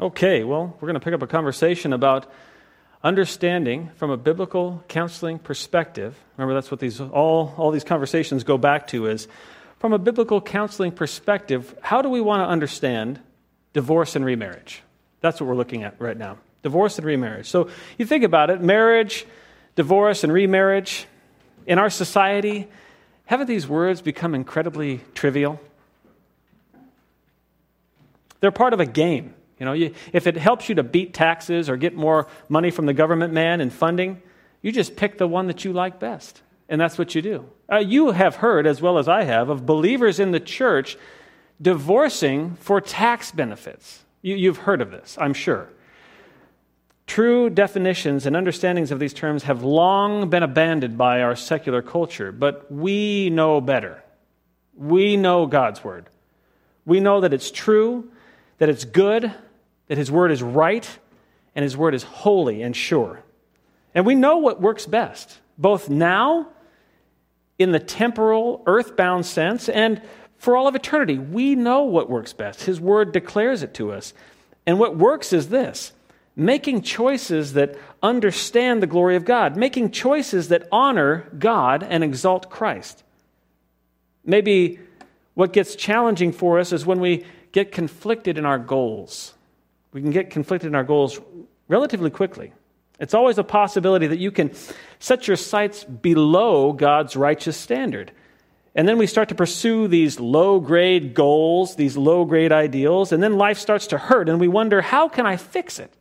Okay, well, we're going to pick up a conversation about understanding from a biblical counseling perspective. Remember, that's what these all, all these conversations go back to is from a biblical counseling perspective, how do we want to understand divorce and remarriage? That's what we're looking at right now. Divorce and remarriage. So you think about it, marriage, divorce, and remarriage in our society, haven't these words become incredibly trivial? They're part of a game. You know, you, if it helps you to beat taxes or get more money from the government man and funding, you just pick the one that you like best. And that's what you do. Uh, you have heard, as well as I have, of believers in the church divorcing for tax benefits. You, you've heard of this, I'm sure. True definitions and understandings of these terms have long been abandoned by our secular culture, but we know better. We know God's Word. We know that it's true, that it's good, that His Word is right and His Word is holy and sure. And we know what works best, both now, in the temporal, earthbound sense, and for all of eternity. We know what works best. His Word declares it to us. And what works is this making choices that understand the glory of God, making choices that honor God and exalt Christ. Maybe what gets challenging for us is when we get conflicted in our goals we can get conflicted in our goals relatively quickly. It's always a possibility that you can set your sights below God's righteous standard. And then we start to pursue these low grade goals, these low grade ideals, and then life starts to hurt, and we wonder, how can I fix it?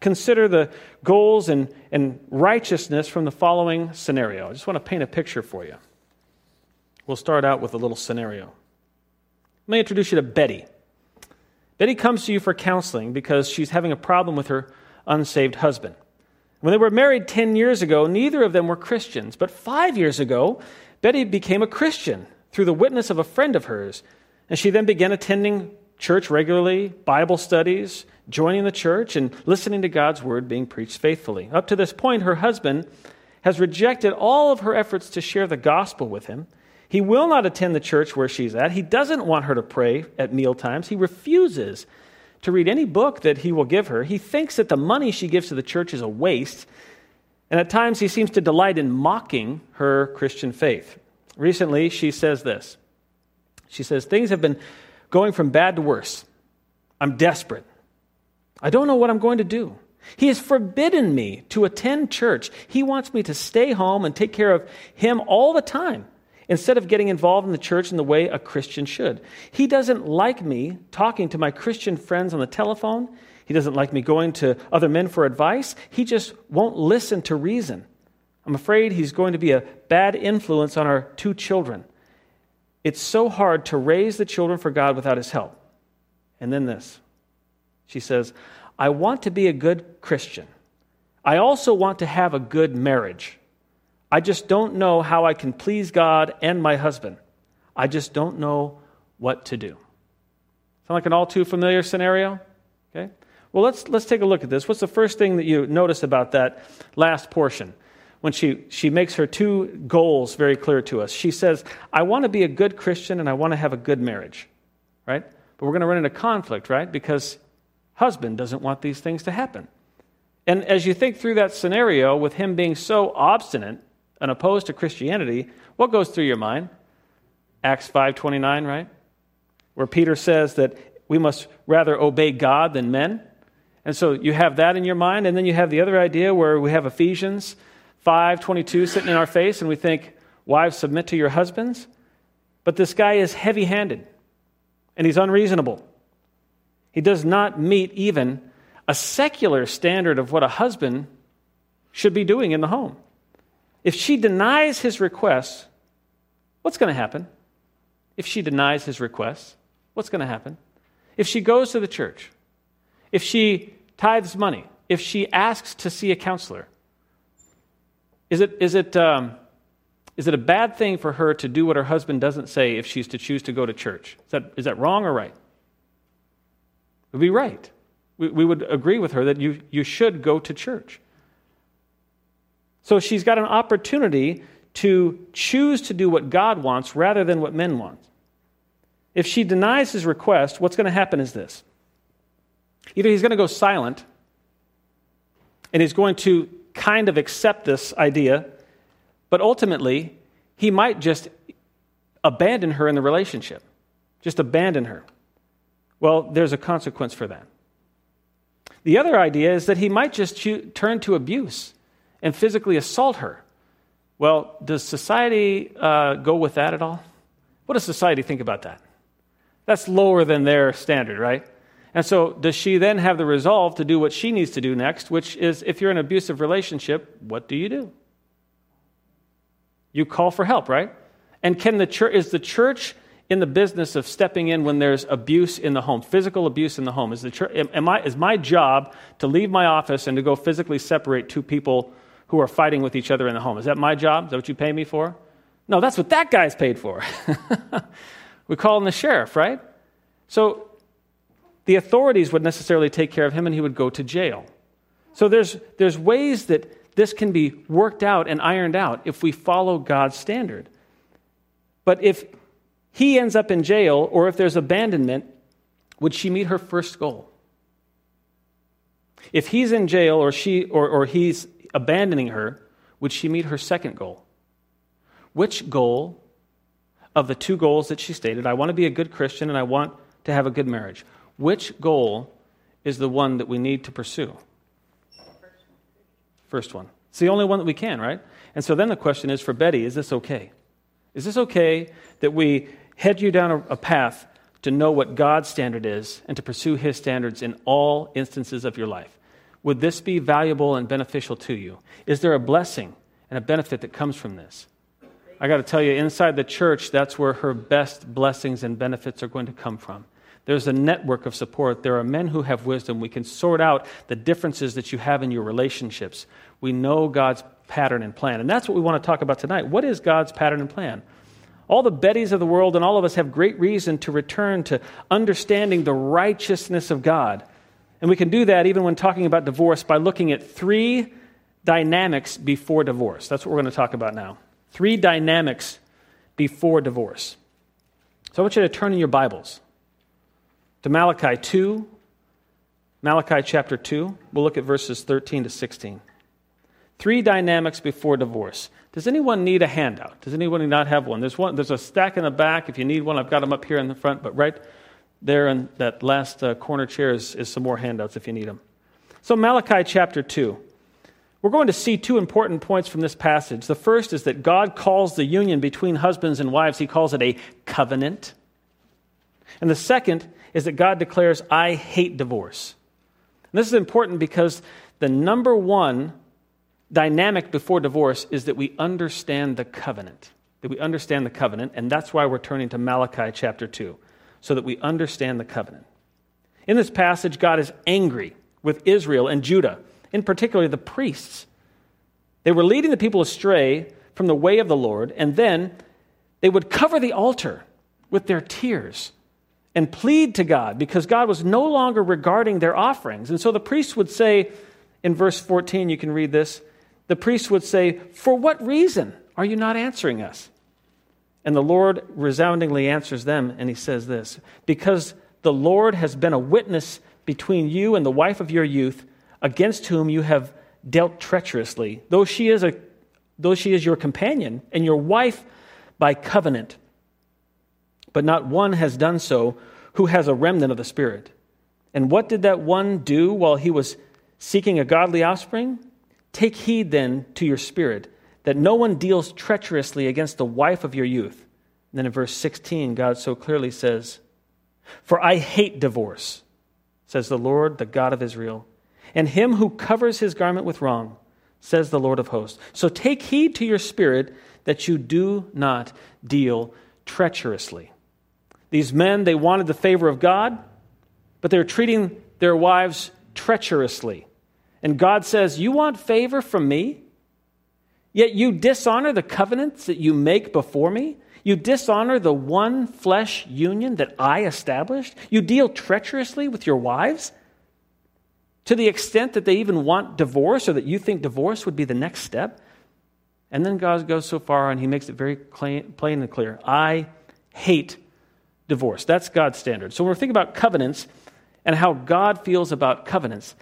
Consider the goals and, and righteousness from the following scenario. I just want to paint a picture for you. We'll start out with a little scenario. Let me introduce you to Betty. Betty comes to you for counseling because she's having a problem with her unsaved husband. When they were married 10 years ago, neither of them were Christians. But five years ago, Betty became a Christian through the witness of a friend of hers. And she then began attending church regularly, Bible studies, joining the church, and listening to God's word being preached faithfully. Up to this point, her husband has rejected all of her efforts to share the gospel with him he will not attend the church where she's at. He doesn't want her to pray at meal times. He refuses to read any book that he will give her. He thinks that the money she gives to the church is a waste. And at times he seems to delight in mocking her Christian faith. Recently, she says this She says, Things have been going from bad to worse. I'm desperate. I don't know what I'm going to do. He has forbidden me to attend church. He wants me to stay home and take care of him all the time instead of getting involved in the church in the way a Christian should. He doesn't like me talking to my Christian friends on the telephone. He doesn't like me going to other men for advice. He just won't listen to reason. I'm afraid he's going to be a bad influence on our two children. It's so hard to raise the children for God without his help. And then this she says, I want to be a good Christian. I also want to have a good marriage. I just don't know how I can please God and my husband. I just don't know what to do. Sound like an all too familiar scenario? Okay. Well, let's, let's take a look at this. What's the first thing that you notice about that last portion? When she, she makes her two goals very clear to us. She says, I want to be a good Christian and I want to have a good marriage, right? But we're going to run into conflict, right? Because husband doesn't want these things to happen. And as you think through that scenario, with him being so obstinate, and opposed to Christianity, what goes through your mind? Acts 5:29, right? Where Peter says that we must rather obey God than men. And so you have that in your mind and then you have the other idea where we have Ephesians 5:22 sitting in our face and we think, "Wives submit to your husbands." But this guy is heavy-handed and he's unreasonable. He does not meet even a secular standard of what a husband should be doing in the home. If she denies his request, what's going to happen? If she denies his request, what's going to happen? If she goes to the church, if she tithes money, if she asks to see a counselor, is it, is it, um, is it a bad thing for her to do what her husband doesn't say if she's to choose to go to church? Is that, is that wrong or right? It would be right. We, we would agree with her that you, you should go to church. So she's got an opportunity to choose to do what God wants rather than what men want. If she denies his request, what's going to happen is this Either he's going to go silent and he's going to kind of accept this idea, but ultimately, he might just abandon her in the relationship. Just abandon her. Well, there's a consequence for that. The other idea is that he might just turn to abuse and physically assault her. Well, does society uh, go with that at all? What does society think about that? That's lower than their standard, right? And so, does she then have the resolve to do what she needs to do next, which is if you're in an abusive relationship, what do you do? You call for help, right? And can the church, is the church in the business of stepping in when there's abuse in the home, physical abuse in the home? Is, the church, am I, is my job to leave my office and to go physically separate two people who are fighting with each other in the home? Is that my job? Is that what you pay me for? No, that's what that guy's paid for. we call him the sheriff, right? So the authorities would necessarily take care of him and he would go to jail. So there's, there's ways that this can be worked out and ironed out if we follow God's standard. But if he ends up in jail or if there's abandonment, would she meet her first goal? If he's in jail or, she, or, or he's abandoning her, would she meet her second goal? Which goal of the two goals that she stated, I want to be a good Christian and I want to have a good marriage, which goal is the one that we need to pursue? First one. It's the only one that we can, right? And so then the question is for Betty, is this okay? Is this okay that we head you down a, path to know what God's standard is and to pursue His standards in all instances of your life? Would this be valuable and beneficial to you? Is there a blessing and a benefit that comes from this? I got to tell you, inside the church, that's where her best blessings and benefits are going to come from. There's a network of support. There are men who have wisdom. We can sort out the differences that you have in your relationships. We know God's pattern and plan. And that's what we want to talk about tonight. What is God's pattern and plan? All the Bettys of the world and all of us have great reason to return to understanding the righteousness of God. And we can do that even when talking about divorce by looking at three dynamics before divorce. That's what we're going to talk about now. Three dynamics before divorce. So I want you to turn in your Bibles to Malachi 2, Malachi chapter 2. We'll look at verses 13 to 16. Three dynamics before divorce. Does anyone need a handout? Does anyone not have one? There's one. There's a stack in the back. If you need one, I've got them up here in the front. But right there in that last uh, corner chair is, is some more handouts if you need them. So Malachi chapter 2. We're going to see two important points from this passage. The first is that God calls the union between husbands and wives, He calls it a covenant. And the second is that God declares, I hate divorce. And this is important because the number one dynamic before divorce is that we understand the covenant. That we understand the covenant, and that's why we're turning to Malachi chapter 2, so that we understand the covenant. In this passage, God is angry with Israel and Judah, in particular the priests. They were leading the people astray from the way of the Lord, and then they would cover the altar with their tears and plead to God because God was no longer regarding their offerings. And so the priests would say, in verse 14, you can read this, the priests would say, For what reason are you not answering us? And the Lord resoundingly answers them, and he says this Because the Lord has been a witness between you and the wife of your youth, against whom you have dealt treacherously, though she is, a, though she is your companion and your wife by covenant. But not one has done so who has a remnant of the Spirit. And what did that one do while he was seeking a godly offspring? Take heed then to your spirit, that no one deals treacherously against the wife of your youth. And then in verse 16, God so clearly says, For I hate divorce, says the Lord, the God of Israel, and him who covers his garment with wrong, says the Lord of hosts. So take heed to your spirit that you do not deal treacherously. These men, they wanted the favor of God, but they're treating their wives treacherously. And God says, You want favor from me? Yet you dishonor the covenants that you make before me? You dishonor the one flesh union that I established? You deal treacherously with your wives? To the extent that they even want divorce or that you think divorce would be the next step? And then God goes so far and he makes it very plain and clear I hate divorce. That's God's standard. So when we're thinking about covenants, and how God feels about covenants,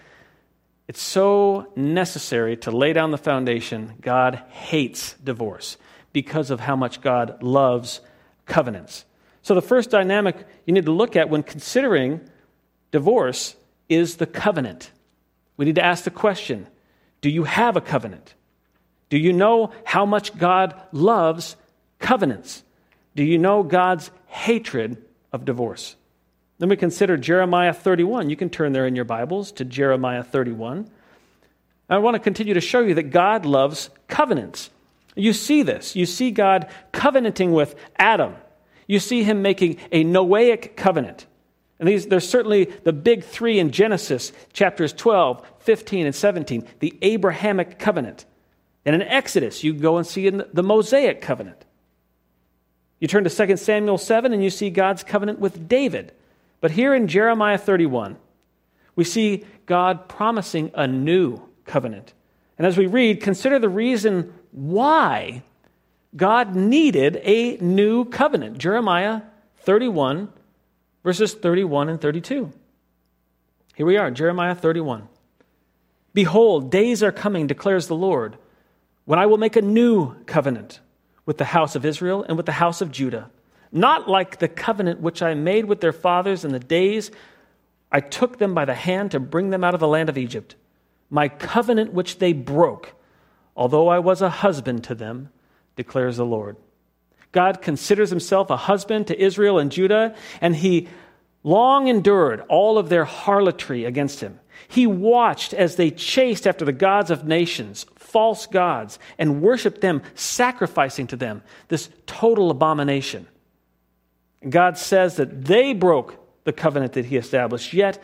it's so necessary to lay down the foundation. God hates divorce because of how much God loves covenants. So, the first dynamic you need to look at when considering divorce is the covenant. We need to ask the question Do you have a covenant? Do you know how much God loves covenants? Do you know God's hatred of divorce? Then we consider Jeremiah 31. You can turn there in your Bibles to Jeremiah 31. I want to continue to show you that God loves covenants. You see this. You see God covenanting with Adam. You see him making a Noahic covenant. And these, there's certainly the big three in Genesis, chapters 12, 15, and 17, the Abrahamic covenant. And in Exodus, you go and see in the Mosaic covenant. You turn to 2 Samuel 7 and you see God's covenant with David. But here in Jeremiah 31, we see God promising a new covenant. And as we read, consider the reason why God needed a new covenant. Jeremiah 31, verses 31 and 32. Here we are, Jeremiah 31. Behold, days are coming, declares the Lord when I will make a new covenant with the house of Israel and with the house of Judah, not like the covenant which I made with their fathers in the days I took them by the hand to bring them out of the land of Egypt, my covenant which they broke, although I was a husband to them, declares the Lord. God considers himself a husband to Israel and Judah, and he long endured all of their harlotry against him. He watched as they chased after the gods of nations, false gods and worshiped them, sacrificing to them this total abomination. God says that they broke the covenant that He established, yet,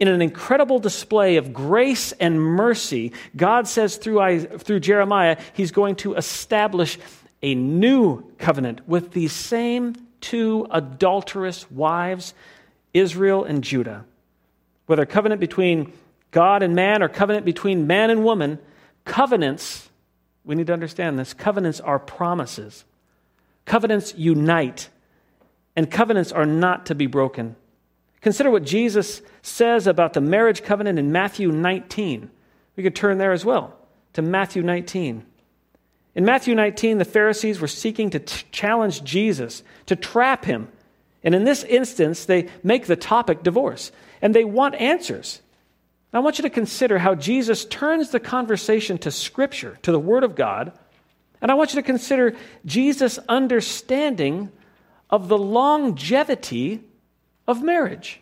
in an incredible display of grace and mercy, God says through, through Jeremiah, He's going to establish a new covenant with these same two adulterous wives, Israel and Judah. Whether covenant between God and man or covenant between man and woman, Covenants, we need to understand this, covenants are promises. Covenants unite, and covenants are not to be broken. Consider what Jesus says about the marriage covenant in Matthew 19. We could turn there as well to Matthew 19. In Matthew 19, the Pharisees were seeking to t- challenge Jesus, to trap him. And in this instance, they make the topic divorce. And they want answers. Now, I want you to consider how Jesus turns the conversation to Scripture, to the Word of God. And I want you to consider Jesus' understanding of the longevity of marriage.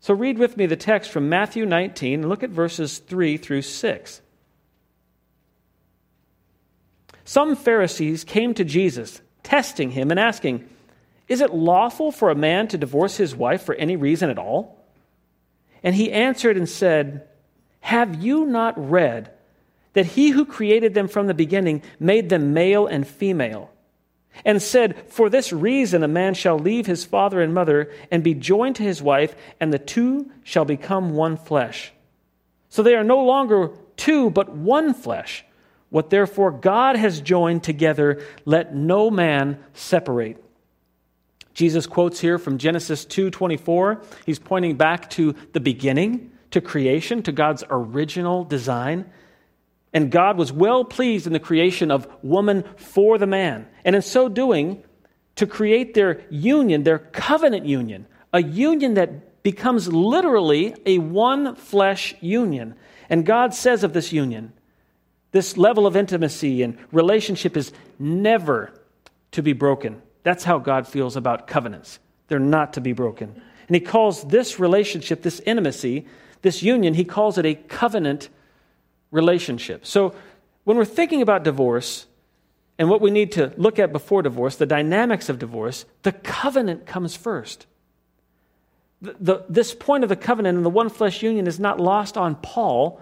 So, read with me the text from Matthew 19 and look at verses 3 through 6. Some Pharisees came to Jesus, testing him and asking, Is it lawful for a man to divorce his wife for any reason at all? And he answered and said, Have you not read that he who created them from the beginning made them male and female? And said, For this reason a man shall leave his father and mother and be joined to his wife, and the two shall become one flesh. So they are no longer two, but one flesh. What therefore God has joined together, let no man separate. Jesus quotes here from Genesis 2:24. He's pointing back to the beginning, to creation, to God's original design. And God was well pleased in the creation of woman for the man. And in so doing, to create their union, their covenant union, a union that becomes literally a one flesh union. And God says of this union, this level of intimacy and relationship is never to be broken. That's how God feels about covenants. They're not to be broken. And he calls this relationship, this intimacy, this union, he calls it a covenant relationship. So when we're thinking about divorce and what we need to look at before divorce, the dynamics of divorce, the covenant comes first. The, the, this point of the covenant and the one flesh union is not lost on Paul.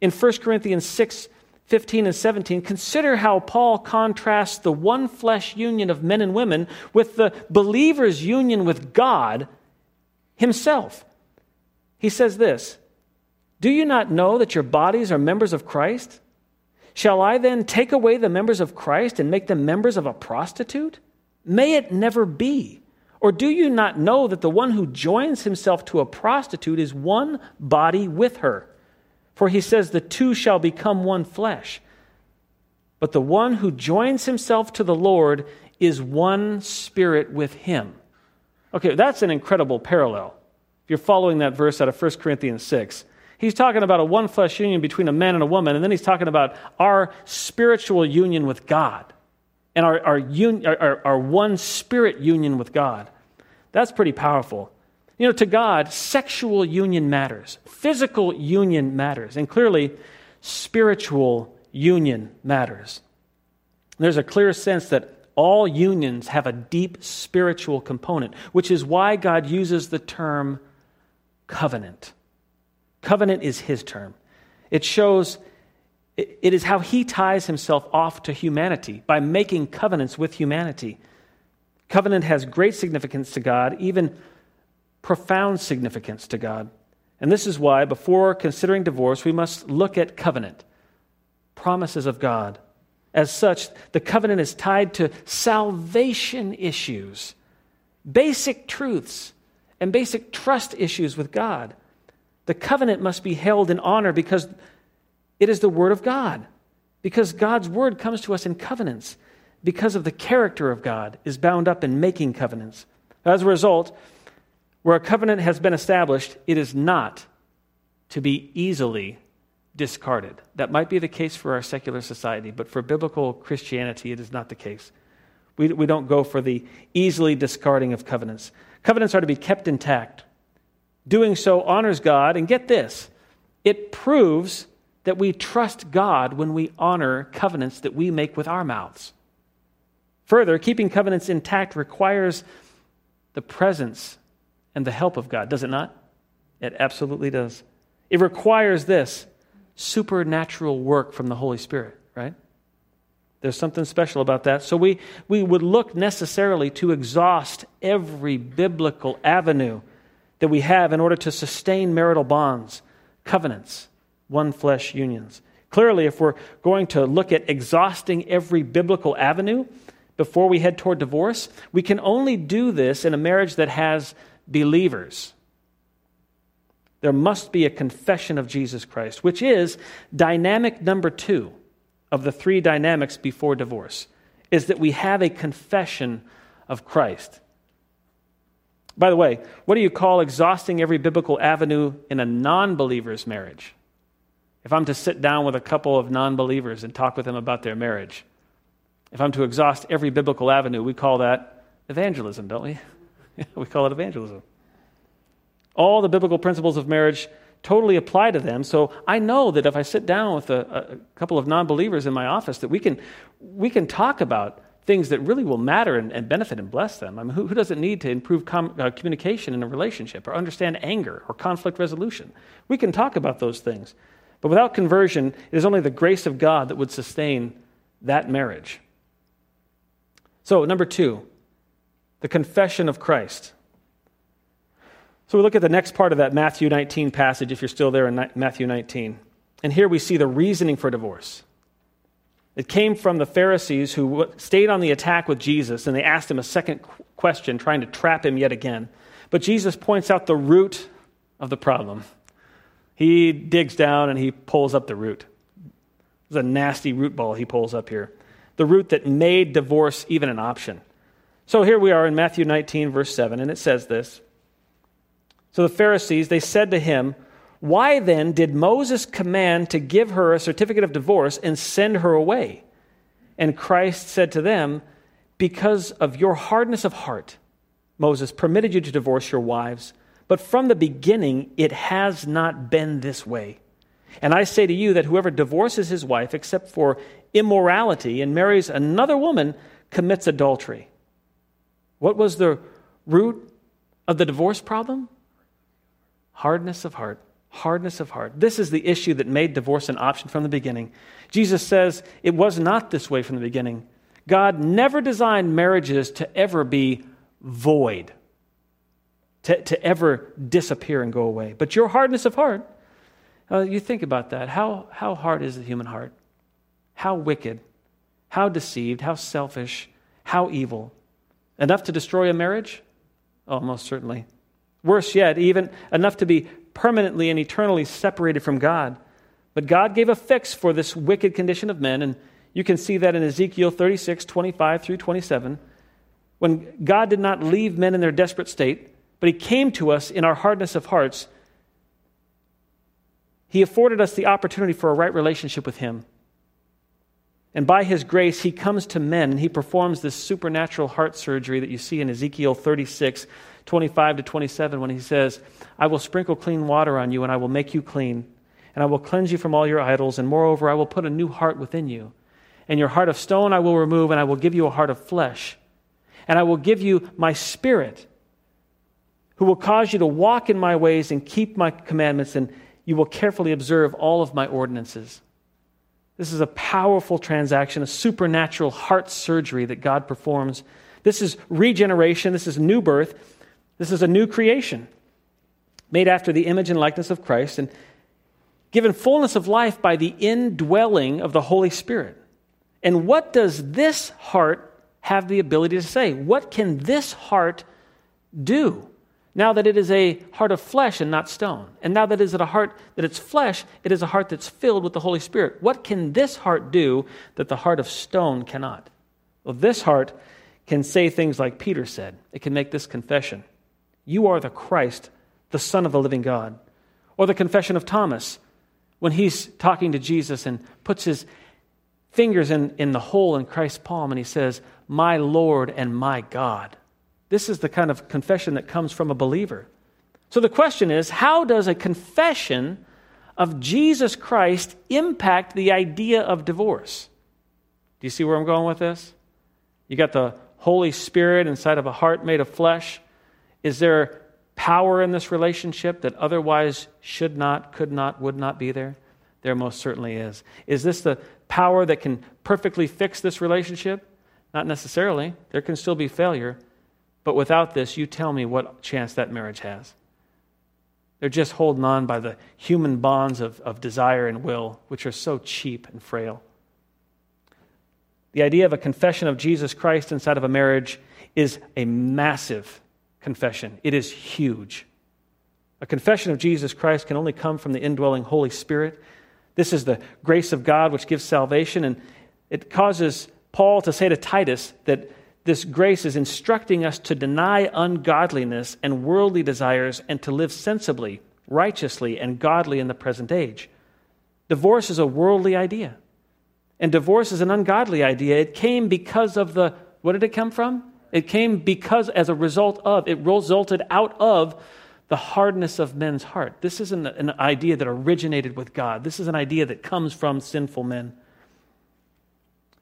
In 1 Corinthians 6 15 and 17, consider how Paul contrasts the one flesh union of men and women with the believer's union with God himself. He says this Do you not know that your bodies are members of Christ? Shall I then take away the members of Christ and make them members of a prostitute? May it never be. Or do you not know that the one who joins himself to a prostitute is one body with her? For he says, The two shall become one flesh. But the one who joins himself to the Lord is one spirit with him. Okay, that's an incredible parallel. If you're following that verse out of 1 Corinthians 6, he's talking about a one flesh union between a man and a woman, and then he's talking about our spiritual union with God and our, our, un, our, our one spirit union with God. That's pretty powerful. You know, to God, sexual union matters, physical union matters, and clearly, spiritual union matters. There's a clear sense that all unions have a deep spiritual component, which is why God uses the term covenant. Covenant is his term. It shows, it is how he ties himself off to humanity by making covenants with humanity. Covenant has great significance to God, even profound significance to God. And this is why, before considering divorce, we must look at covenant, promises of God. As such, the covenant is tied to salvation issues, basic truths, and basic trust issues with God. The covenant must be held in honor because it is the Word of God, because God's Word comes to us in covenants because of the character of God, is bound up in making covenants. As a result, where a covenant has been established, it is not to be easily discarded. That might be the case for our secular society, but for biblical Christianity, it is not the case. We, we don't go for the easily discarding of covenants. Covenants are to be kept intact. Doing so honors God, and get this it proves that we trust God when we honor covenants that we make with our mouths. Further, keeping covenants intact requires the presence and the help of God, does it not? It absolutely does. It requires this supernatural work from the Holy Spirit, right? There's something special about that. So we, we would look necessarily to exhaust every biblical avenue that we have in order to sustain marital bonds, covenants, one flesh unions. Clearly, if we're going to look at exhausting every biblical avenue, before we head toward divorce, we can only do this in a marriage that has believers. There must be a confession of Jesus Christ, which is dynamic number two of the three dynamics before divorce, is that we have a confession of Christ. By the way, what do you call exhausting every biblical avenue in a non believer's marriage? If I'm to sit down with a couple of non believers and talk with them about their marriage, if I'm to exhaust every biblical avenue, we call that evangelism, don't we? we call it evangelism. All the biblical principles of marriage totally apply to them. So I know that if I sit down with a, a couple of non believers in my office, that we can, we can talk about things that really will matter and, and benefit and bless them. I mean, who, who doesn't need to improve com, uh, communication in a relationship or understand anger or conflict resolution? We can talk about those things. But without conversion, it is only the grace of God that would sustain that marriage. So, number two, the confession of Christ. So, we look at the next part of that Matthew 19 passage, if you're still there in Matthew 19. And here we see the reasoning for divorce. It came from the Pharisees who stayed on the attack with Jesus, and they asked him a second question, trying to trap him yet again. But Jesus points out the root of the problem. He digs down and he pulls up the root. It's a nasty root ball he pulls up here the root that made divorce even an option. So here we are in Matthew 19, verse 7, and it says this. So the Pharisees, they said to him, Why then did Moses command to give her a certificate of divorce and send her away? And Christ said to them, Because of your hardness of heart, Moses permitted you to divorce your wives, but from the beginning it has not been this way. And I say to you that whoever divorces his wife except for immorality and marries another woman commits adultery. What was the root of the divorce problem? Hardness of heart. Hardness of heart. This is the issue that made divorce an option from the beginning. Jesus says it was not this way from the beginning. God never designed marriages to ever be void, to, to ever disappear and go away. But your hardness of heart, uh, you think about that. How, how hard is the human heart? How wicked, how deceived, how selfish, how evil. Enough to destroy a marriage? Oh, most certainly. Worse yet, even enough to be permanently and eternally separated from God. But God gave a fix for this wicked condition of men, and you can see that in Ezekiel 36, 25 through 27. When God did not leave men in their desperate state, but He came to us in our hardness of hearts, He afforded us the opportunity for a right relationship with Him. And by His grace, He comes to men and He performs this supernatural heart surgery that you see in Ezekiel 36, 25 to 27, when He says, I will sprinkle clean water on you, and I will make you clean, and I will cleanse you from all your idols, and moreover, I will put a new heart within you. And your heart of stone I will remove, and I will give you a heart of flesh. And I will give you my spirit, who will cause you to walk in my ways and keep my commandments, and you will carefully observe all of my ordinances. This is a powerful transaction, a supernatural heart surgery that God performs. This is regeneration. This is new birth. This is a new creation made after the image and likeness of Christ and given fullness of life by the indwelling of the Holy Spirit. And what does this heart have the ability to say? What can this heart do? Now that it is a heart of flesh and not stone. And now that it is a heart that it's flesh, it is a heart that's filled with the Holy Spirit. What can this heart do that the heart of stone cannot? Well, this heart can say things like Peter said. It can make this confession You are the Christ, the Son of the living God. Or the confession of Thomas when he's talking to Jesus and puts his fingers in, in the hole in Christ's palm and he says, My Lord and my God. This is the kind of confession that comes from a believer. So the question is how does a confession of Jesus Christ impact the idea of divorce? Do you see where I'm going with this? You got the Holy Spirit inside of a heart made of flesh. Is there power in this relationship that otherwise should not, could not, would not be there? There most certainly is. Is this the power that can perfectly fix this relationship? Not necessarily. There can still be failure. But without this, you tell me what chance that marriage has. They're just holding on by the human bonds of, of desire and will, which are so cheap and frail. The idea of a confession of Jesus Christ inside of a marriage is a massive confession. It is huge. A confession of Jesus Christ can only come from the indwelling Holy Spirit. This is the grace of God which gives salvation, and it causes Paul to say to Titus that this grace is instructing us to deny ungodliness and worldly desires and to live sensibly, righteously, and godly in the present age. Divorce is a worldly idea, and divorce is an ungodly idea. It came because of the, what did it come from? It came because, as a result of, it resulted out of the hardness of men's heart. This isn't an idea that originated with God. This is an idea that comes from sinful men.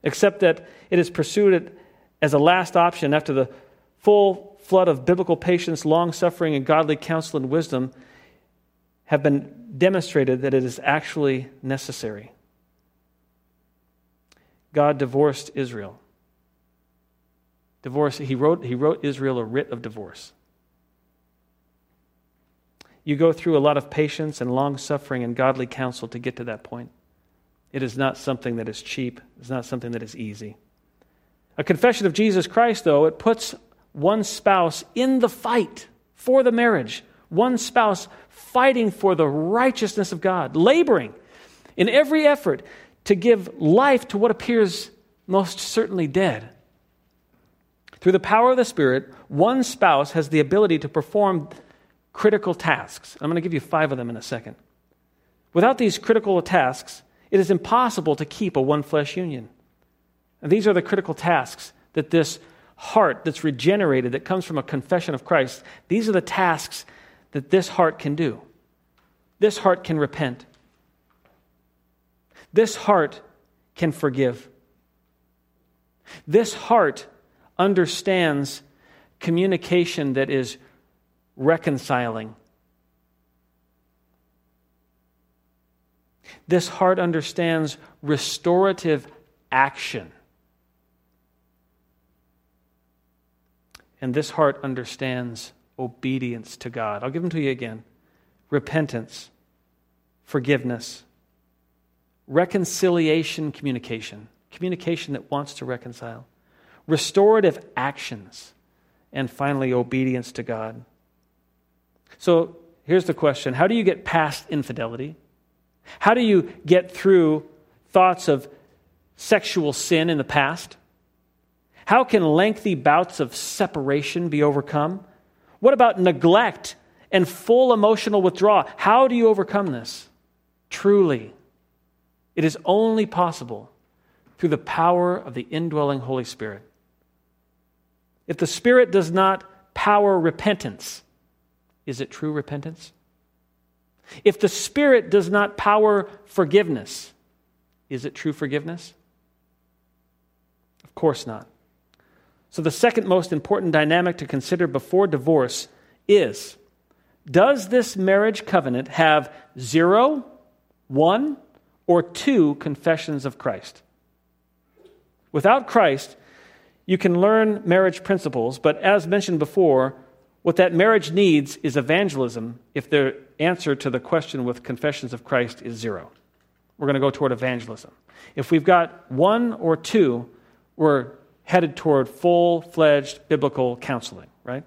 Except that it is pursued as a last option after the full flood of biblical patience, long suffering, and godly counsel and wisdom have been demonstrated that it is actually necessary. God divorced Israel. Divorce, he wrote, he wrote Israel a writ of divorce. You go through a lot of patience and long suffering and godly counsel to get to that point. It is not something that is cheap, it's not something that is easy. A confession of Jesus Christ, though, it puts one spouse in the fight for the marriage, one spouse fighting for the righteousness of God, laboring in every effort to give life to what appears most certainly dead. Through the power of the Spirit, one spouse has the ability to perform critical tasks. I'm going to give you five of them in a second. Without these critical tasks, it is impossible to keep a one flesh union. And these are the critical tasks that this heart that's regenerated, that comes from a confession of Christ, these are the tasks that this heart can do. This heart can repent. This heart can forgive. This heart understands communication that is reconciling. This heart understands restorative action. And this heart understands obedience to God. I'll give them to you again repentance, forgiveness, reconciliation, communication, communication that wants to reconcile, restorative actions and finally, obedience to God. So here's the question How do you get past infidelity? How do you get through thoughts of sexual sin in the past? How can lengthy bouts of separation be overcome? What about neglect and full emotional withdrawal? How do you overcome this? Truly, it is only possible through the power of the indwelling Holy Spirit. If the Spirit does not power repentance, is it true repentance? If the Spirit does not power forgiveness, is it true forgiveness? Of course not. So, the second most important dynamic to consider before divorce is Does this marriage covenant have zero, one, or two confessions of Christ? Without Christ, you can learn marriage principles, but as mentioned before, what that marriage needs is evangelism if the answer to the question with confessions of Christ is zero. We're going to go toward evangelism. If we've got one or two, we're headed toward full fledged biblical counseling, right?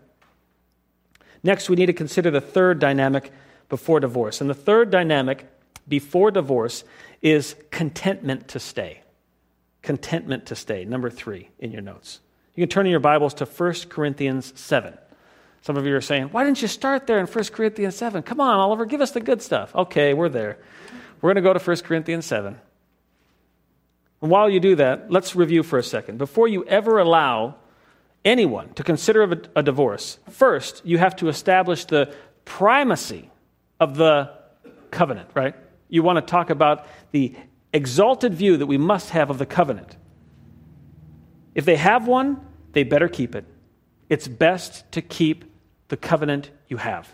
Next, we need to consider the third dynamic before divorce. And the third dynamic before divorce is contentment to stay contentment to stay. Number three in your notes. You can turn in your Bibles to 1 Corinthians 7. Some of you are saying, why didn't you start there in 1 Corinthians 7? Come on, Oliver, give us the good stuff. Okay, we're there. We're going to go to 1 Corinthians 7. And while you do that, let's review for a second. Before you ever allow anyone to consider a, a divorce, first, you have to establish the primacy of the covenant, right? You want to talk about the exalted view that we must have of the covenant. If they have one, they better keep it. It's best to keep the covenant you have.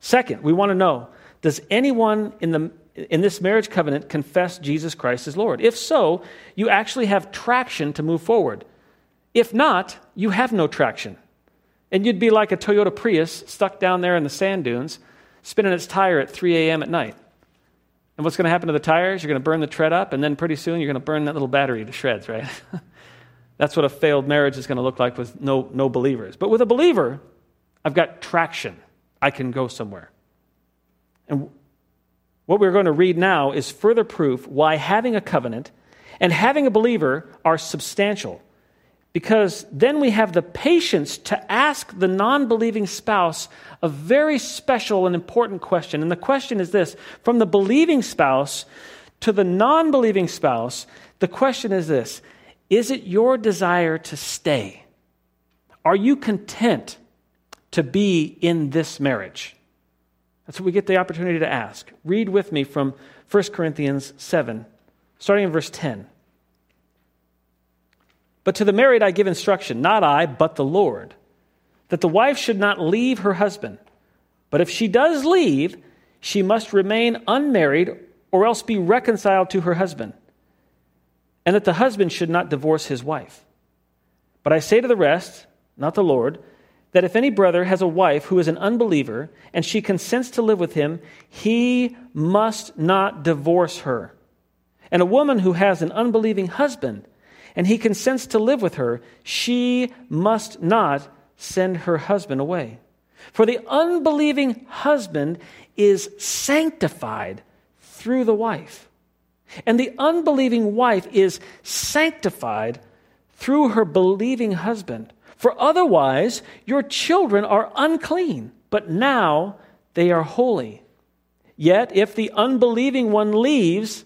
Second, we want to know does anyone in, the, in this marriage covenant confess Jesus Christ as Lord? If so, you actually have traction to move forward. If not, you have no traction. And you'd be like a Toyota Prius stuck down there in the sand dunes, spinning its tire at 3 a.m. at night. And what's going to happen to the tires? You're going to burn the tread up, and then pretty soon you're going to burn that little battery to shreds, right? That's what a failed marriage is going to look like with no, no believers. But with a believer, I've got traction. I can go somewhere. And what we're going to read now is further proof why having a covenant and having a believer are substantial because then we have the patience to ask the non believing spouse a very special and important question. And the question is this from the believing spouse to the non believing spouse, the question is this Is it your desire to stay? Are you content to be in this marriage? That's what we get the opportunity to ask. Read with me from 1 Corinthians 7, starting in verse 10. But to the married I give instruction, not I, but the Lord, that the wife should not leave her husband. But if she does leave, she must remain unmarried or else be reconciled to her husband, and that the husband should not divorce his wife. But I say to the rest, not the Lord, that if any brother has a wife who is an unbeliever and she consents to live with him, he must not divorce her. And a woman who has an unbelieving husband, and he consents to live with her, she must not send her husband away. For the unbelieving husband is sanctified through the wife, and the unbelieving wife is sanctified through her believing husband. For otherwise, your children are unclean, but now they are holy. Yet, if the unbelieving one leaves,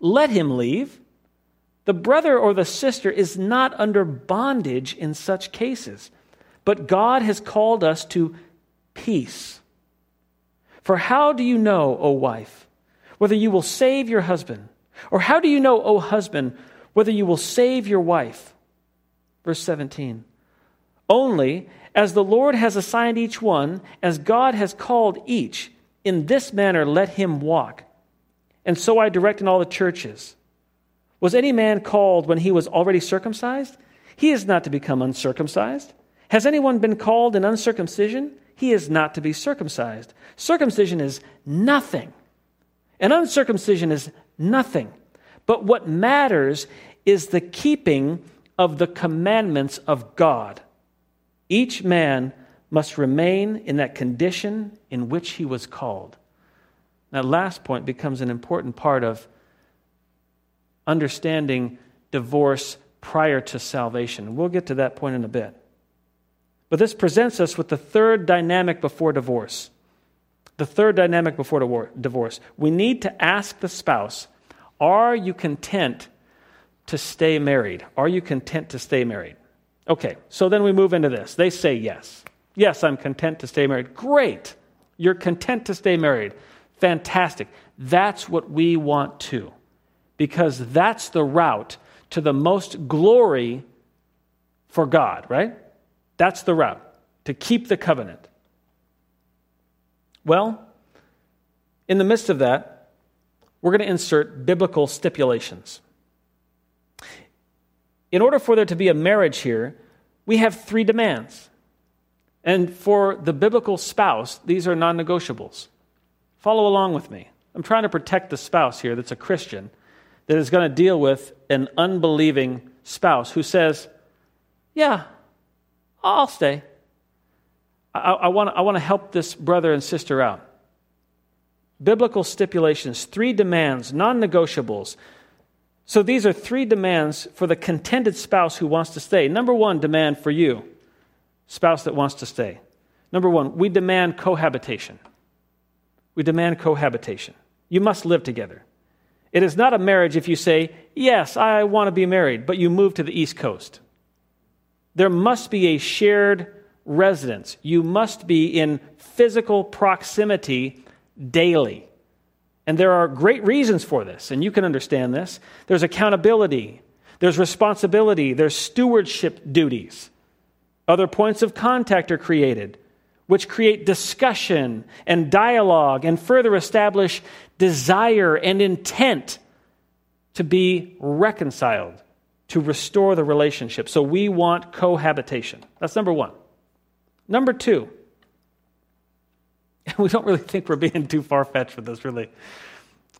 let him leave. The brother or the sister is not under bondage in such cases, but God has called us to peace. For how do you know, O wife, whether you will save your husband? Or how do you know, O husband, whether you will save your wife? Verse 17. Only as the Lord has assigned each one, as God has called each, in this manner let him walk. And so I direct in all the churches. Was any man called when he was already circumcised? He is not to become uncircumcised. Has anyone been called in uncircumcision? He is not to be circumcised. Circumcision is nothing, and uncircumcision is nothing. But what matters is the keeping of the commandments of God. Each man must remain in that condition in which he was called. That last point becomes an important part of understanding divorce prior to salvation. We'll get to that point in a bit. But this presents us with the third dynamic before divorce. The third dynamic before divorce. We need to ask the spouse, Are you content to stay married? Are you content to stay married? Okay, so then we move into this. They say yes. Yes, I'm content to stay married. Great. You're content to stay married. Fantastic. That's what we want too, because that's the route to the most glory for God, right? That's the route to keep the covenant. Well, in the midst of that, we're going to insert biblical stipulations. In order for there to be a marriage here, we have three demands. And for the biblical spouse, these are non negotiables. Follow along with me. I'm trying to protect the spouse here that's a Christian that is going to deal with an unbelieving spouse who says, Yeah, I'll stay. I, I, want, I want to help this brother and sister out. Biblical stipulations, three demands, non negotiables. So these are three demands for the contented spouse who wants to stay. Number one demand for you, spouse that wants to stay. Number one, we demand cohabitation. We demand cohabitation. You must live together. It is not a marriage if you say, Yes, I want to be married, but you move to the East Coast. There must be a shared residence. You must be in physical proximity daily. And there are great reasons for this, and you can understand this. There's accountability, there's responsibility, there's stewardship duties. Other points of contact are created which create discussion and dialogue and further establish desire and intent to be reconciled, to restore the relationship. So we want cohabitation. That's number one. Number two, we don't really think we're being too far fetched with this, really.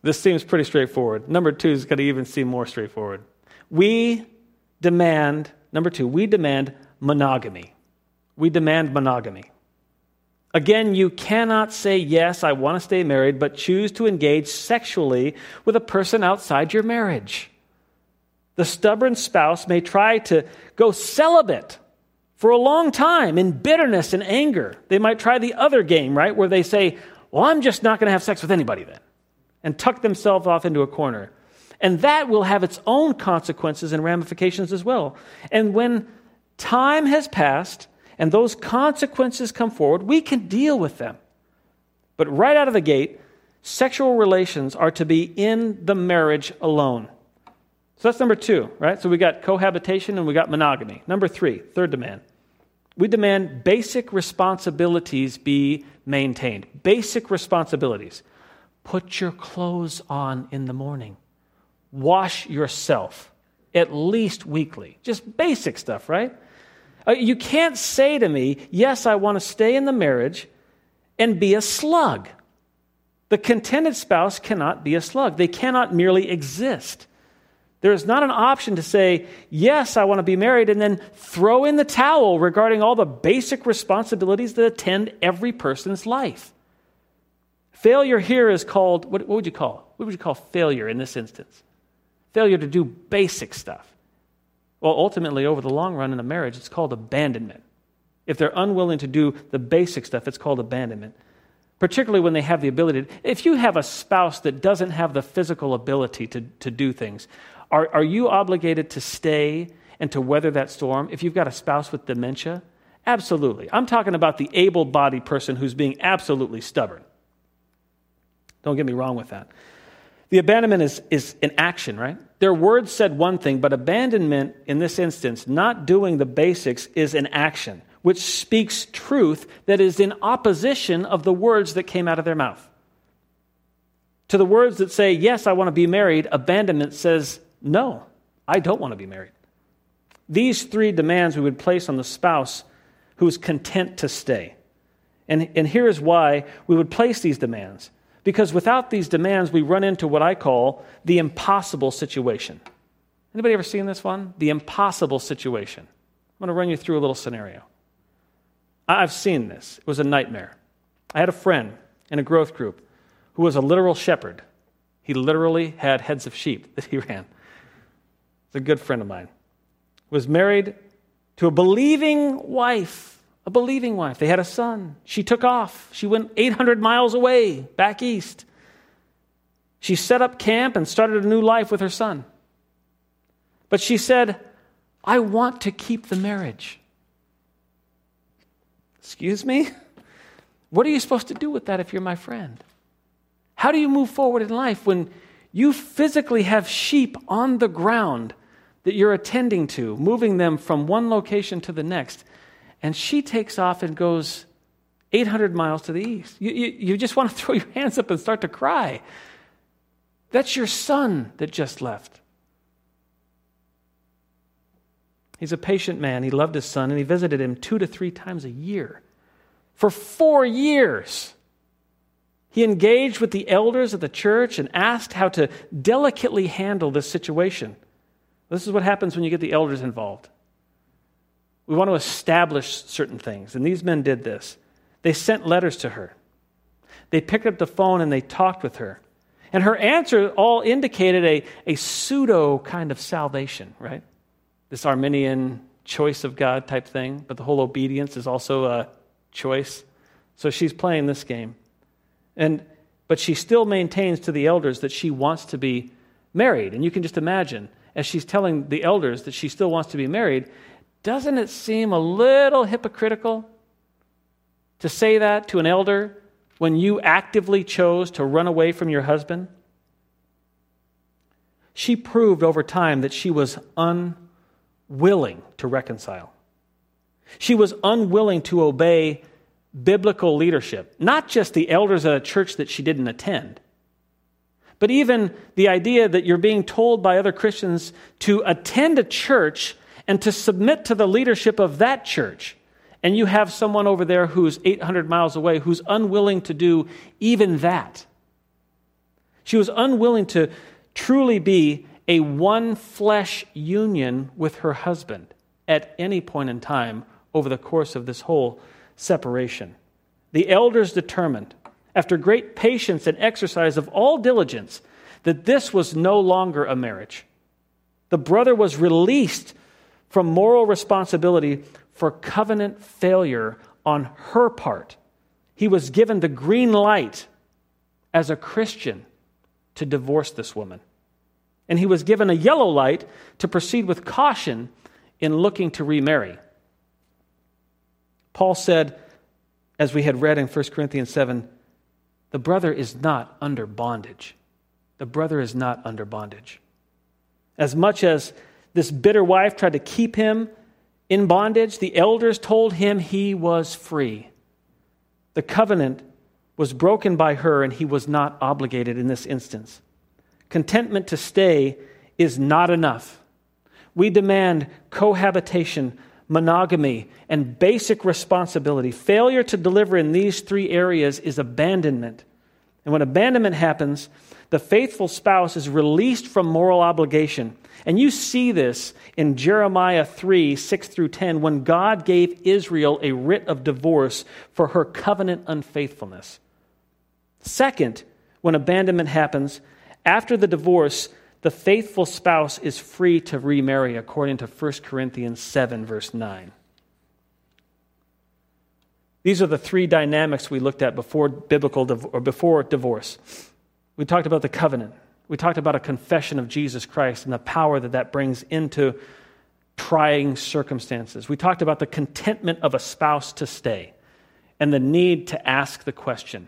This seems pretty straightforward. Number two is going to even seem more straightforward. We demand, number two, we demand monogamy. We demand monogamy. Again, you cannot say, Yes, I want to stay married, but choose to engage sexually with a person outside your marriage. The stubborn spouse may try to go celibate for a long time in bitterness and anger. They might try the other game, right, where they say, Well, I'm just not going to have sex with anybody then, and tuck themselves off into a corner. And that will have its own consequences and ramifications as well. And when time has passed, and those consequences come forward, we can deal with them. But right out of the gate, sexual relations are to be in the marriage alone. So that's number two, right? So we got cohabitation and we got monogamy. Number three, third demand. We demand basic responsibilities be maintained. Basic responsibilities. Put your clothes on in the morning. Wash yourself at least weekly. Just basic stuff, right? Uh, you can't say to me, Yes, I want to stay in the marriage and be a slug. The contented spouse cannot be a slug, they cannot merely exist. There is not an option to say, Yes, I want to be married, and then throw in the towel regarding all the basic responsibilities that attend every person's life. Failure here is called, what, what would you call? What would you call failure in this instance? Failure to do basic stuff. Well, ultimately, over the long run in a marriage, it's called abandonment. If they're unwilling to do the basic stuff, it's called abandonment. Particularly when they have the ability. To, if you have a spouse that doesn't have the physical ability to, to do things, are, are you obligated to stay and to weather that storm if you've got a spouse with dementia? Absolutely. I'm talking about the able bodied person who's being absolutely stubborn. Don't get me wrong with that. The abandonment is, is an action, right? Their words said one thing, but abandonment in this instance, not doing the basics, is an action, which speaks truth that is in opposition of the words that came out of their mouth. To the words that say, Yes, I want to be married, abandonment says, No, I don't want to be married. These three demands we would place on the spouse who is content to stay. And, and here is why we would place these demands. Because without these demands, we run into what I call the impossible situation. Anybody ever seen this one? The impossible situation. I'm going to run you through a little scenario. I've seen this. It was a nightmare. I had a friend in a growth group who was a literal shepherd. He literally had heads of sheep that he ran. It's a good friend of mine. Was married to a believing wife, a believing wife. They had a son. She took off. She went 800 miles away, back east. She set up camp and started a new life with her son. But she said, I want to keep the marriage. Excuse me? What are you supposed to do with that if you're my friend? How do you move forward in life when you physically have sheep on the ground that you're attending to, moving them from one location to the next, and she takes off and goes 800 miles to the east? You, you, you just want to throw your hands up and start to cry. That's your son that just left. He's a patient man. He loved his son, and he visited him two to three times a year. For four years, he engaged with the elders of the church and asked how to delicately handle this situation. This is what happens when you get the elders involved. We want to establish certain things, and these men did this. They sent letters to her, they picked up the phone and they talked with her. And her answer all indicated a, a pseudo kind of salvation, right? This Arminian choice of God type thing, but the whole obedience is also a choice. So she's playing this game. And but she still maintains to the elders that she wants to be married. And you can just imagine, as she's telling the elders that she still wants to be married, doesn't it seem a little hypocritical to say that to an elder when you actively chose to run away from your husband? She proved over time that she was unwilling to reconcile. She was unwilling to obey biblical leadership, not just the elders at a church that she didn't attend, but even the idea that you're being told by other Christians to attend a church and to submit to the leadership of that church and you have someone over there who's 800 miles away who's unwilling to do even that. She was unwilling to truly be a one flesh union with her husband at any point in time over the course of this whole separation. The elders determined, after great patience and exercise of all diligence, that this was no longer a marriage. The brother was released from moral responsibility for covenant failure on her part. He was given the green light as a Christian to divorce this woman. And he was given a yellow light to proceed with caution in looking to remarry. Paul said, as we had read in 1 Corinthians 7, the brother is not under bondage. The brother is not under bondage. As much as this bitter wife tried to keep him in bondage, the elders told him he was free. The covenant was broken by her, and he was not obligated in this instance. Contentment to stay is not enough. We demand cohabitation, monogamy, and basic responsibility. Failure to deliver in these three areas is abandonment. And when abandonment happens, the faithful spouse is released from moral obligation and you see this in Jeremiah 3 6 through 10, when God gave Israel a writ of divorce for her covenant unfaithfulness. Second, when abandonment happens, after the divorce, the faithful spouse is free to remarry, according to 1 Corinthians 7, verse 9. These are the three dynamics we looked at before biblical or before divorce. We talked about the covenant. We talked about a confession of Jesus Christ and the power that that brings into trying circumstances. We talked about the contentment of a spouse to stay and the need to ask the question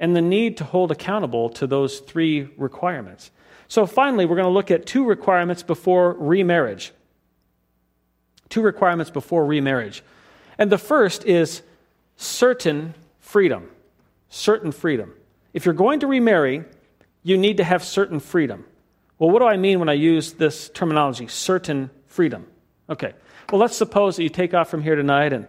and the need to hold accountable to those three requirements. So, finally, we're going to look at two requirements before remarriage. Two requirements before remarriage. And the first is certain freedom. Certain freedom. If you're going to remarry, you need to have certain freedom. Well, what do I mean when I use this terminology, certain freedom? Okay. Well, let's suppose that you take off from here tonight and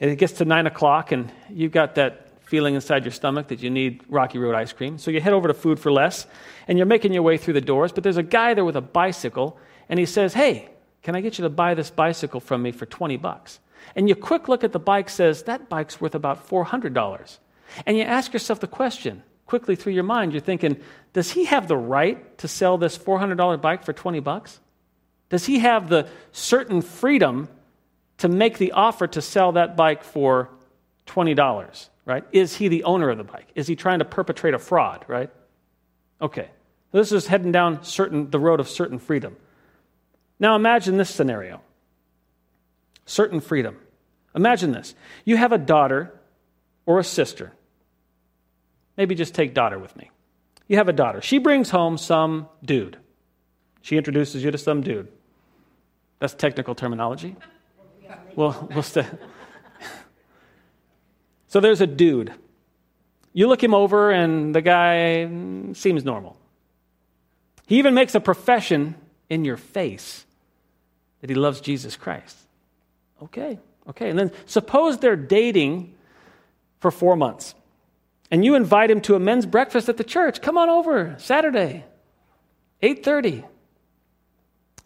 it gets to 9 o'clock and you've got that feeling inside your stomach that you need Rocky Road ice cream. So you head over to Food 4 Less and you're making your way through the doors, but there's a guy there with a bicycle and he says, Hey, can I get you to buy this bicycle from me for 20 bucks? And you quick look at the bike says that bike's worth about $400. And you ask yourself the question quickly through your mind, you're thinking, does he have the right to sell this $400 bike for 20 bucks? Does he have the certain freedom to make the offer to sell that bike for $20, right? Is he the owner of the bike? Is he trying to perpetrate a fraud, right? Okay. This is heading down certain, the road of certain freedom. Now imagine this scenario certain freedom. Imagine this you have a daughter or a sister. Maybe just take daughter with me. You have a daughter. She brings home some dude. She introduces you to some dude. That's technical terminology. Well, we'll stay. so there's a dude. You look him over, and the guy seems normal. He even makes a profession in your face that he loves Jesus Christ. Okay, okay. And then suppose they're dating for four months, and you invite him to a men's breakfast at the church. Come on over, Saturday, 8.30.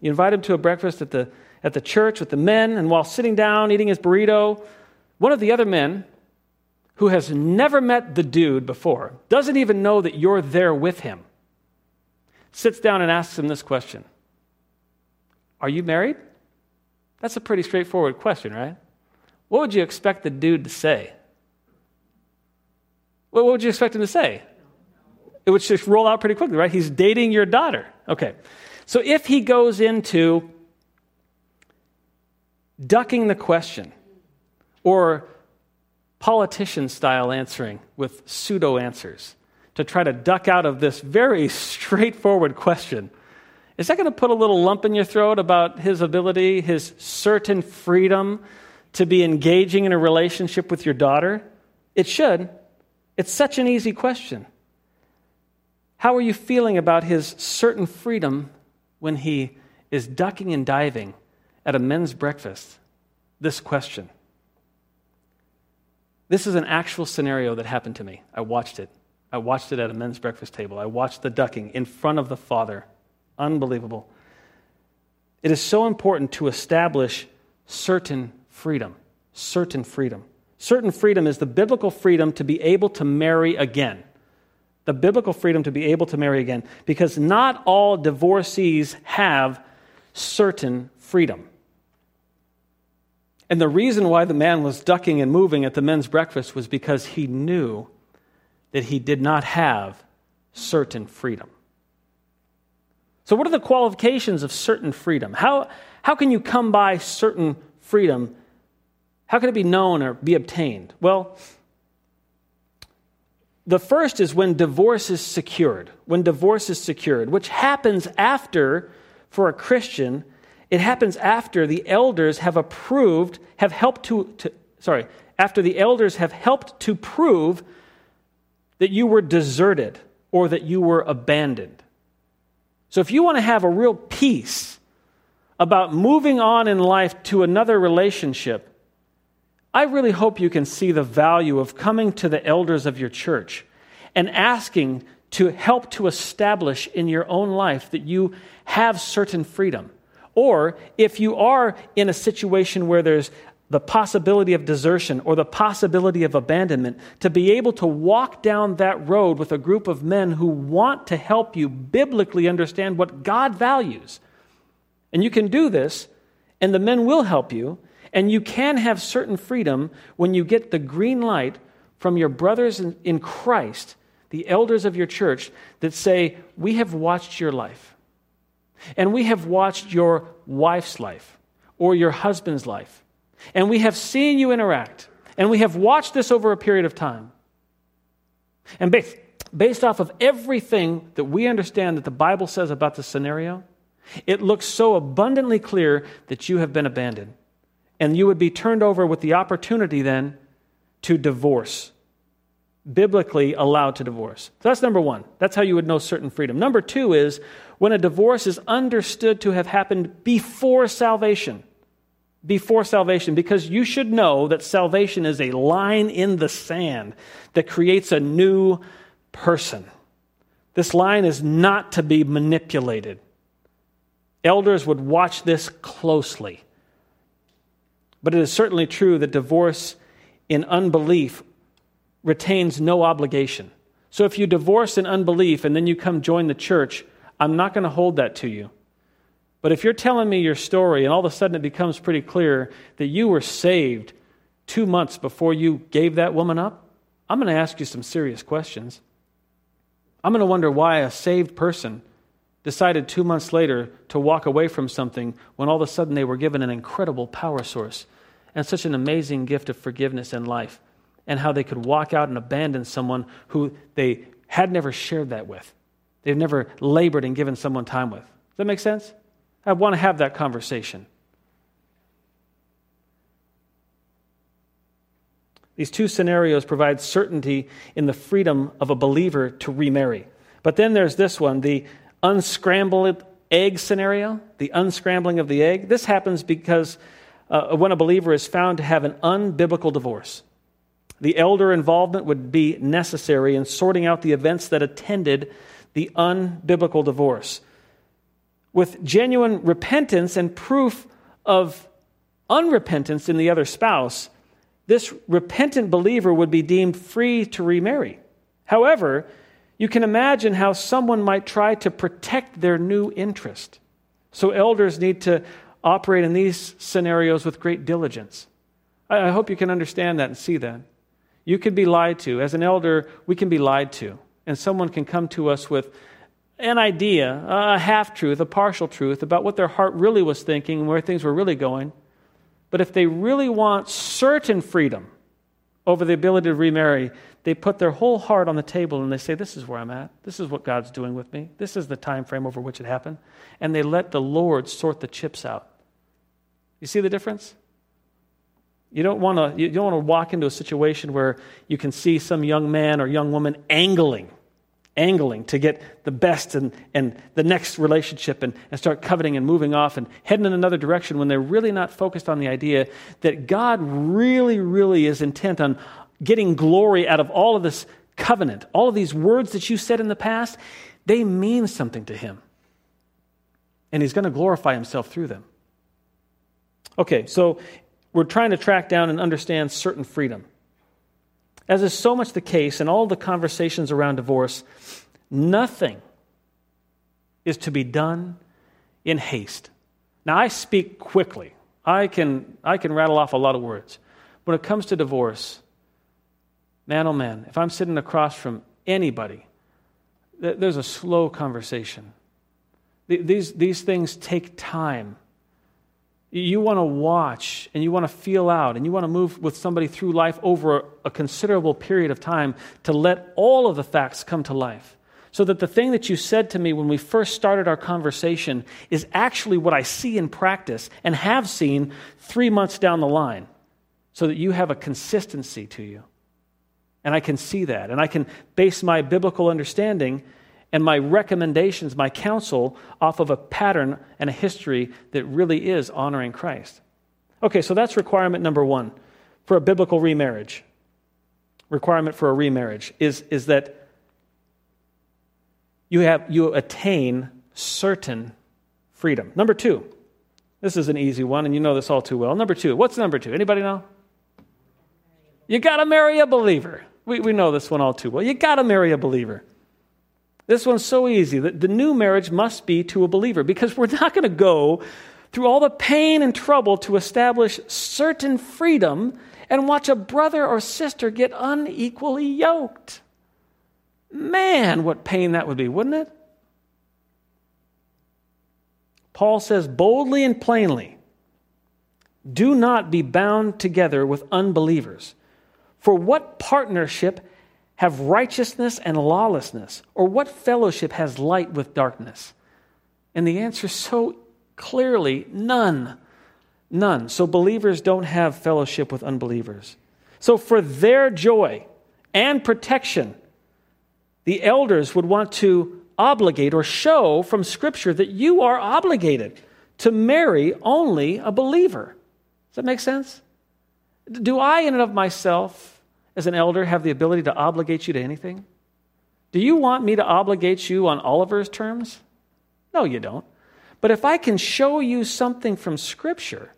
You invite him to a breakfast at the, at the church with the men, and while sitting down eating his burrito, one of the other men who has never met the dude before, doesn't even know that you're there with him, sits down and asks him this question Are you married? That's a pretty straightforward question, right? What would you expect the dude to say? What would you expect him to say? It would just roll out pretty quickly, right? He's dating your daughter. Okay. So if he goes into ducking the question or politician style answering with pseudo answers to try to duck out of this very straightforward question, is that going to put a little lump in your throat about his ability, his certain freedom to be engaging in a relationship with your daughter? It should. It's such an easy question. How are you feeling about his certain freedom when he is ducking and diving at a men's breakfast this question. This is an actual scenario that happened to me. I watched it. I watched it at a men's breakfast table. I watched the ducking in front of the Father. Unbelievable. It is so important to establish certain freedom. Certain freedom. Certain freedom is the biblical freedom to be able to marry again the biblical freedom to be able to marry again because not all divorcees have certain freedom. And the reason why the man was ducking and moving at the men's breakfast was because he knew that he did not have certain freedom. So, what are the qualifications of certain freedom? How, how can you come by certain freedom? How can it be known or be obtained? Well, the first is when divorce is secured. When divorce is secured, which happens after, for a Christian, it happens after the elders have approved, have helped to, to sorry, after the elders have helped to prove that you were deserted or that you were abandoned. So if you want to have a real peace about moving on in life to another relationship, I really hope you can see the value of coming to the elders of your church and asking to help to establish in your own life that you have certain freedom. Or if you are in a situation where there's the possibility of desertion or the possibility of abandonment, to be able to walk down that road with a group of men who want to help you biblically understand what God values. And you can do this, and the men will help you, and you can have certain freedom when you get the green light from your brothers in Christ, the elders of your church, that say, We have watched your life, and we have watched your wife's life or your husband's life, and we have seen you interact, and we have watched this over a period of time. And based, based off of everything that we understand that the Bible says about the scenario, it looks so abundantly clear that you have been abandoned and you would be turned over with the opportunity then to divorce. Biblically allowed to divorce. So that's number one. That's how you would know certain freedom. Number two is when a divorce is understood to have happened before salvation. Before salvation, because you should know that salvation is a line in the sand that creates a new person. This line is not to be manipulated. Elders would watch this closely. But it is certainly true that divorce in unbelief retains no obligation. So if you divorce in unbelief and then you come join the church, I'm not going to hold that to you. But if you're telling me your story and all of a sudden it becomes pretty clear that you were saved two months before you gave that woman up, I'm going to ask you some serious questions. I'm going to wonder why a saved person decided two months later to walk away from something when all of a sudden they were given an incredible power source and such an amazing gift of forgiveness and life, and how they could walk out and abandon someone who they had never shared that with. They've never labored and given someone time with. Does that make sense? I want to have that conversation. These two scenarios provide certainty in the freedom of a believer to remarry. But then there's this one the unscrambled egg scenario, the unscrambling of the egg. This happens because uh, when a believer is found to have an unbiblical divorce. The elder involvement would be necessary in sorting out the events that attended the unbiblical divorce. With genuine repentance and proof of unrepentance in the other spouse, this repentant believer would be deemed free to remarry. However, you can imagine how someone might try to protect their new interest. So, elders need to operate in these scenarios with great diligence. I hope you can understand that and see that. You could be lied to. As an elder, we can be lied to. And someone can come to us with an idea, a half truth, a partial truth about what their heart really was thinking and where things were really going. But if they really want certain freedom over the ability to remarry, they put their whole heart on the table and they say, This is where I'm at. This is what God's doing with me. This is the time frame over which it happened. And they let the Lord sort the chips out. You see the difference? You don't want to you don't want to walk into a situation where you can see some young man or young woman angling angling to get the best and, and the next relationship and, and start coveting and moving off and heading in another direction when they're really not focused on the idea that God really, really is intent on getting glory out of all of this covenant. All of these words that you said in the past, they mean something to Him. And He's going to glorify Himself through them. Okay, so we're trying to track down and understand certain freedom. As is so much the case in all the conversations around divorce, nothing is to be done in haste. Now, I speak quickly. I can, I can rattle off a lot of words. When it comes to divorce, man, oh man, if I'm sitting across from anybody, there's a slow conversation. These, these things take time. You want to watch and you want to feel out and you want to move with somebody through life over a considerable period of time to let all of the facts come to life. So that the thing that you said to me when we first started our conversation is actually what I see in practice and have seen three months down the line. So that you have a consistency to you. And I can see that. And I can base my biblical understanding and my recommendations, my counsel, off of a pattern and a history that really is honoring Christ. Okay, so that's requirement number one for a biblical remarriage. Requirement for a remarriage is, is that you, have, you attain certain freedom. Number two, this is an easy one, and you know this all too well. Number two, what's number two? Anybody know? You got to marry a believer. We, we know this one all too well. You got to marry a believer. This one's so easy. The, the new marriage must be to a believer because we're not going to go through all the pain and trouble to establish certain freedom and watch a brother or sister get unequally yoked. Man, what pain that would be, wouldn't it? Paul says boldly and plainly do not be bound together with unbelievers. For what partnership have righteousness and lawlessness? Or what fellowship has light with darkness? And the answer is so clearly none. None. So believers don't have fellowship with unbelievers. So for their joy and protection, the elders would want to obligate or show from Scripture that you are obligated to marry only a believer. Does that make sense? Do I, in and of myself, as an elder, have the ability to obligate you to anything? Do you want me to obligate you on Oliver's terms? No, you don't. But if I can show you something from Scripture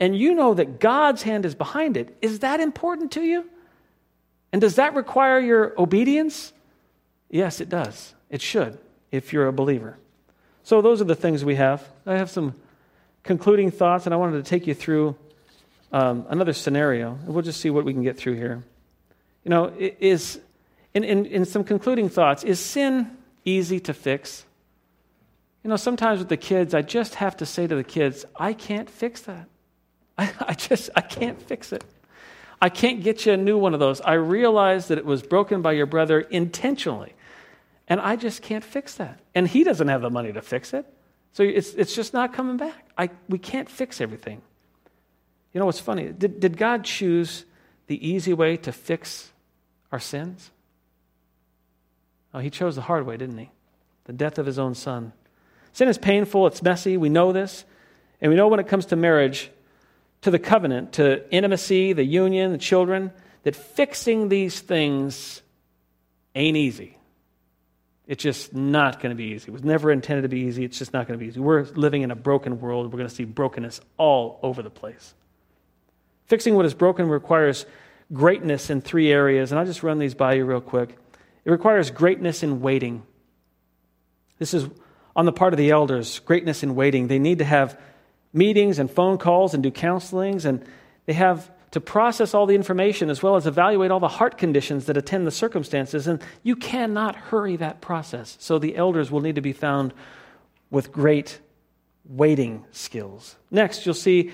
and you know that God's hand is behind it, is that important to you? And does that require your obedience? Yes, it does. It should, if you're a believer. So, those are the things we have. I have some concluding thoughts, and I wanted to take you through um, another scenario, and we'll just see what we can get through here. You know, is in, in, in some concluding thoughts, is sin easy to fix? You know, sometimes with the kids, I just have to say to the kids, I can't fix that. I, I just, I can't fix it. I can't get you a new one of those. I realize that it was broken by your brother intentionally, and I just can't fix that. And he doesn't have the money to fix it. So it's, it's just not coming back. I, we can't fix everything. You know what's funny? Did, did God choose the easy way to fix our sins? Oh, he chose the hard way, didn't he? The death of his own son. Sin is painful, it's messy, we know this. And we know when it comes to marriage, to the covenant, to intimacy, the union, the children, that fixing these things ain't easy. It's just not going to be easy. It was never intended to be easy. It's just not going to be easy. We're living in a broken world. We're going to see brokenness all over the place. Fixing what is broken requires greatness in three areas, and I'll just run these by you real quick. It requires greatness in waiting. This is on the part of the elders, greatness in waiting. They need to have meetings and phone calls and do counselings, and they have to process all the information as well as evaluate all the heart conditions that attend the circumstances. And you cannot hurry that process. So the elders will need to be found with great waiting skills. Next, you'll see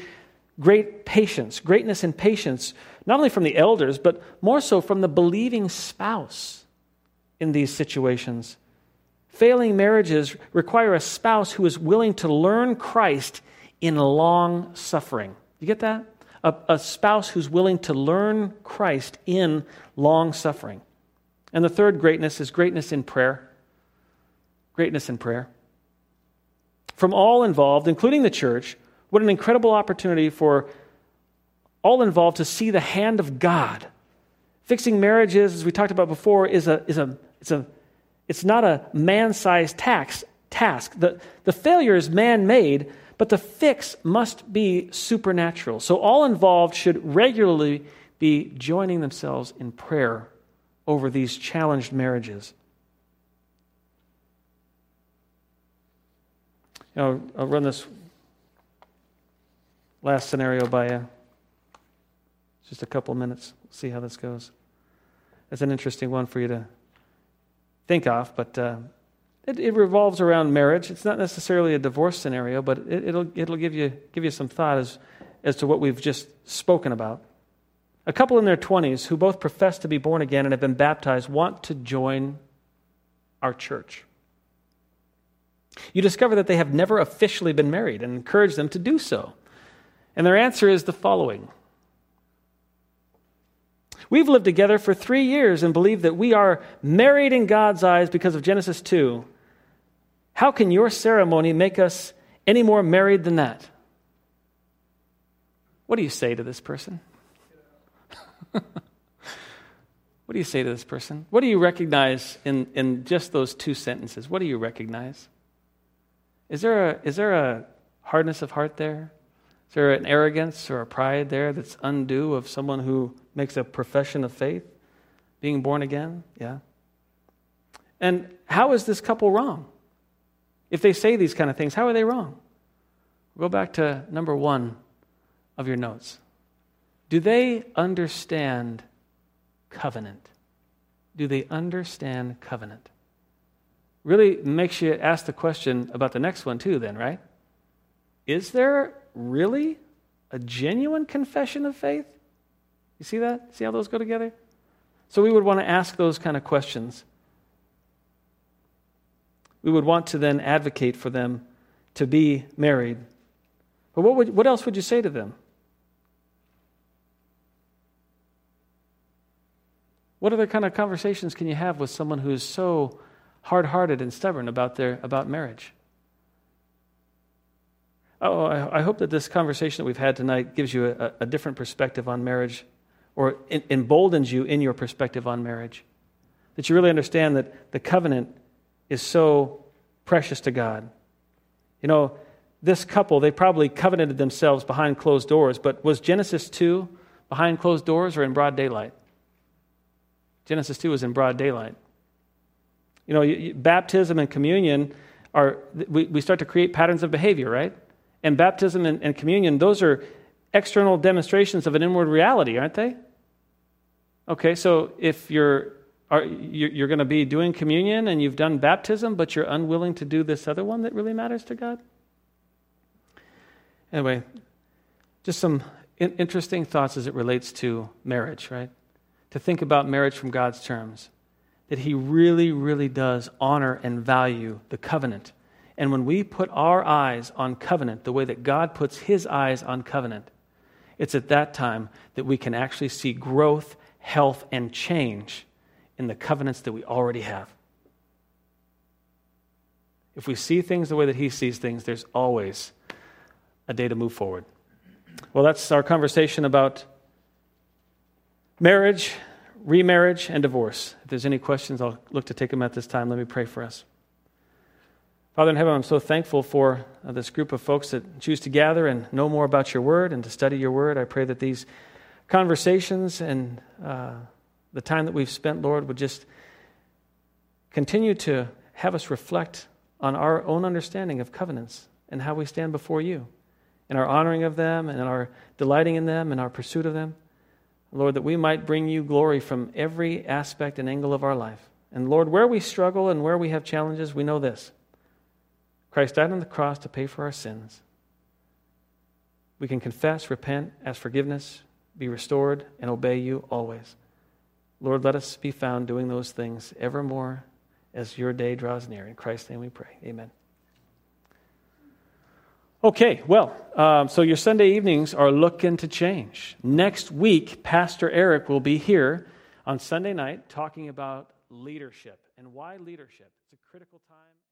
great patience, greatness in patience, not only from the elders, but more so from the believing spouse in these situations. Failing marriages require a spouse who is willing to learn Christ in long suffering. You get that? A, a, spouse who's willing to learn Christ in long suffering. And the third greatness is greatness in prayer. Greatness in prayer. From all involved, including the church, what an incredible opportunity for all involved to see the hand of God. Fixing marriages, as we talked about before, is a, is a, it's, a, it's not a man sized task. task. The, the failure is man made, but the fix must be supernatural. So all involved should regularly be joining themselves in prayer over these challenged marriages. You know, I'll run this last scenario by you. Just a couple minutes. We'll See how this goes. It's an interesting one for you to think of, but uh, it, it, revolves around marriage. It's not necessarily a divorce scenario, but it, will it'll give you, give you some thought as, as to what we've just spoken about. A couple in their 20s who both profess to be born again and have been baptized want to join our church. You discover that they have never officially been married and encourage them to do so. And their answer is the following We've lived together for three years and believe that we are married in God's eyes because of Genesis 2. How can your ceremony make us any more married than that? What do you say to this person? what do you say to this person? What do you recognize in, in just those two sentences? What do you recognize? Is there, a, is there a hardness of heart there? Is there an arrogance or a pride there that's undue of someone who makes a profession of faith, being born again? Yeah. And how is this couple wrong? If they say these kind of things, how are they wrong? Go back to number one of your notes. Do they understand covenant? Do they understand covenant? Really makes you ask the question about the next one, too, then, right? Is there really a genuine confession of faith? You see that? See how those go together? So we would want to ask those kind of questions. We would want to then advocate for them to be married. But what, would, what else would you say to them? What other kind of conversations can you have with someone who is so hard hearted and stubborn about, their, about marriage? Oh, I, I hope that this conversation that we've had tonight gives you a, a different perspective on marriage or emboldens you in your perspective on marriage. That you really understand that the covenant is so precious to God. You know, this couple, they probably covenanted themselves behind closed doors, but was Genesis 2 behind closed doors or in broad daylight? Genesis 2 was in broad daylight. You know, baptism and communion are, we, we start to create patterns of behavior, right? And baptism and, and communion, those are external demonstrations of an inward reality, aren't they? Okay, so if you're are, you're going to be doing communion and you've done baptism, but you're unwilling to do this other one that really matters to God? Anyway, just some interesting thoughts as it relates to marriage, right? To think about marriage from God's terms. That He really, really does honor and value the covenant. And when we put our eyes on covenant the way that God puts His eyes on covenant, it's at that time that we can actually see growth, health, and change in the covenants that we already have. If we see things the way that He sees things, there's always a day to move forward. Well, that's our conversation about marriage, remarriage, and divorce. If there's any questions, I'll look to take them at this time. Let me pray for us. Father in heaven, I'm so thankful for uh, this group of folks that choose to gather and know more about your word and to study your word. I pray that these conversations and uh, the time that we've spent, Lord, would just continue to have us reflect on our own understanding of covenants and how we stand before you in our honoring of them and our delighting in them and our pursuit of them. Lord, that we might bring you glory from every aspect and angle of our life. And Lord, where we struggle and where we have challenges, we know this Christ died on the cross to pay for our sins. We can confess, repent, ask forgiveness, be restored, and obey you always. Lord, let us be found doing those things evermore as your day draws near. In Christ's name we pray. Amen. Okay, well, um, so your Sunday evenings are looking to change. Next week, Pastor Eric will be here on Sunday night talking about leadership and why leadership. It's a critical time.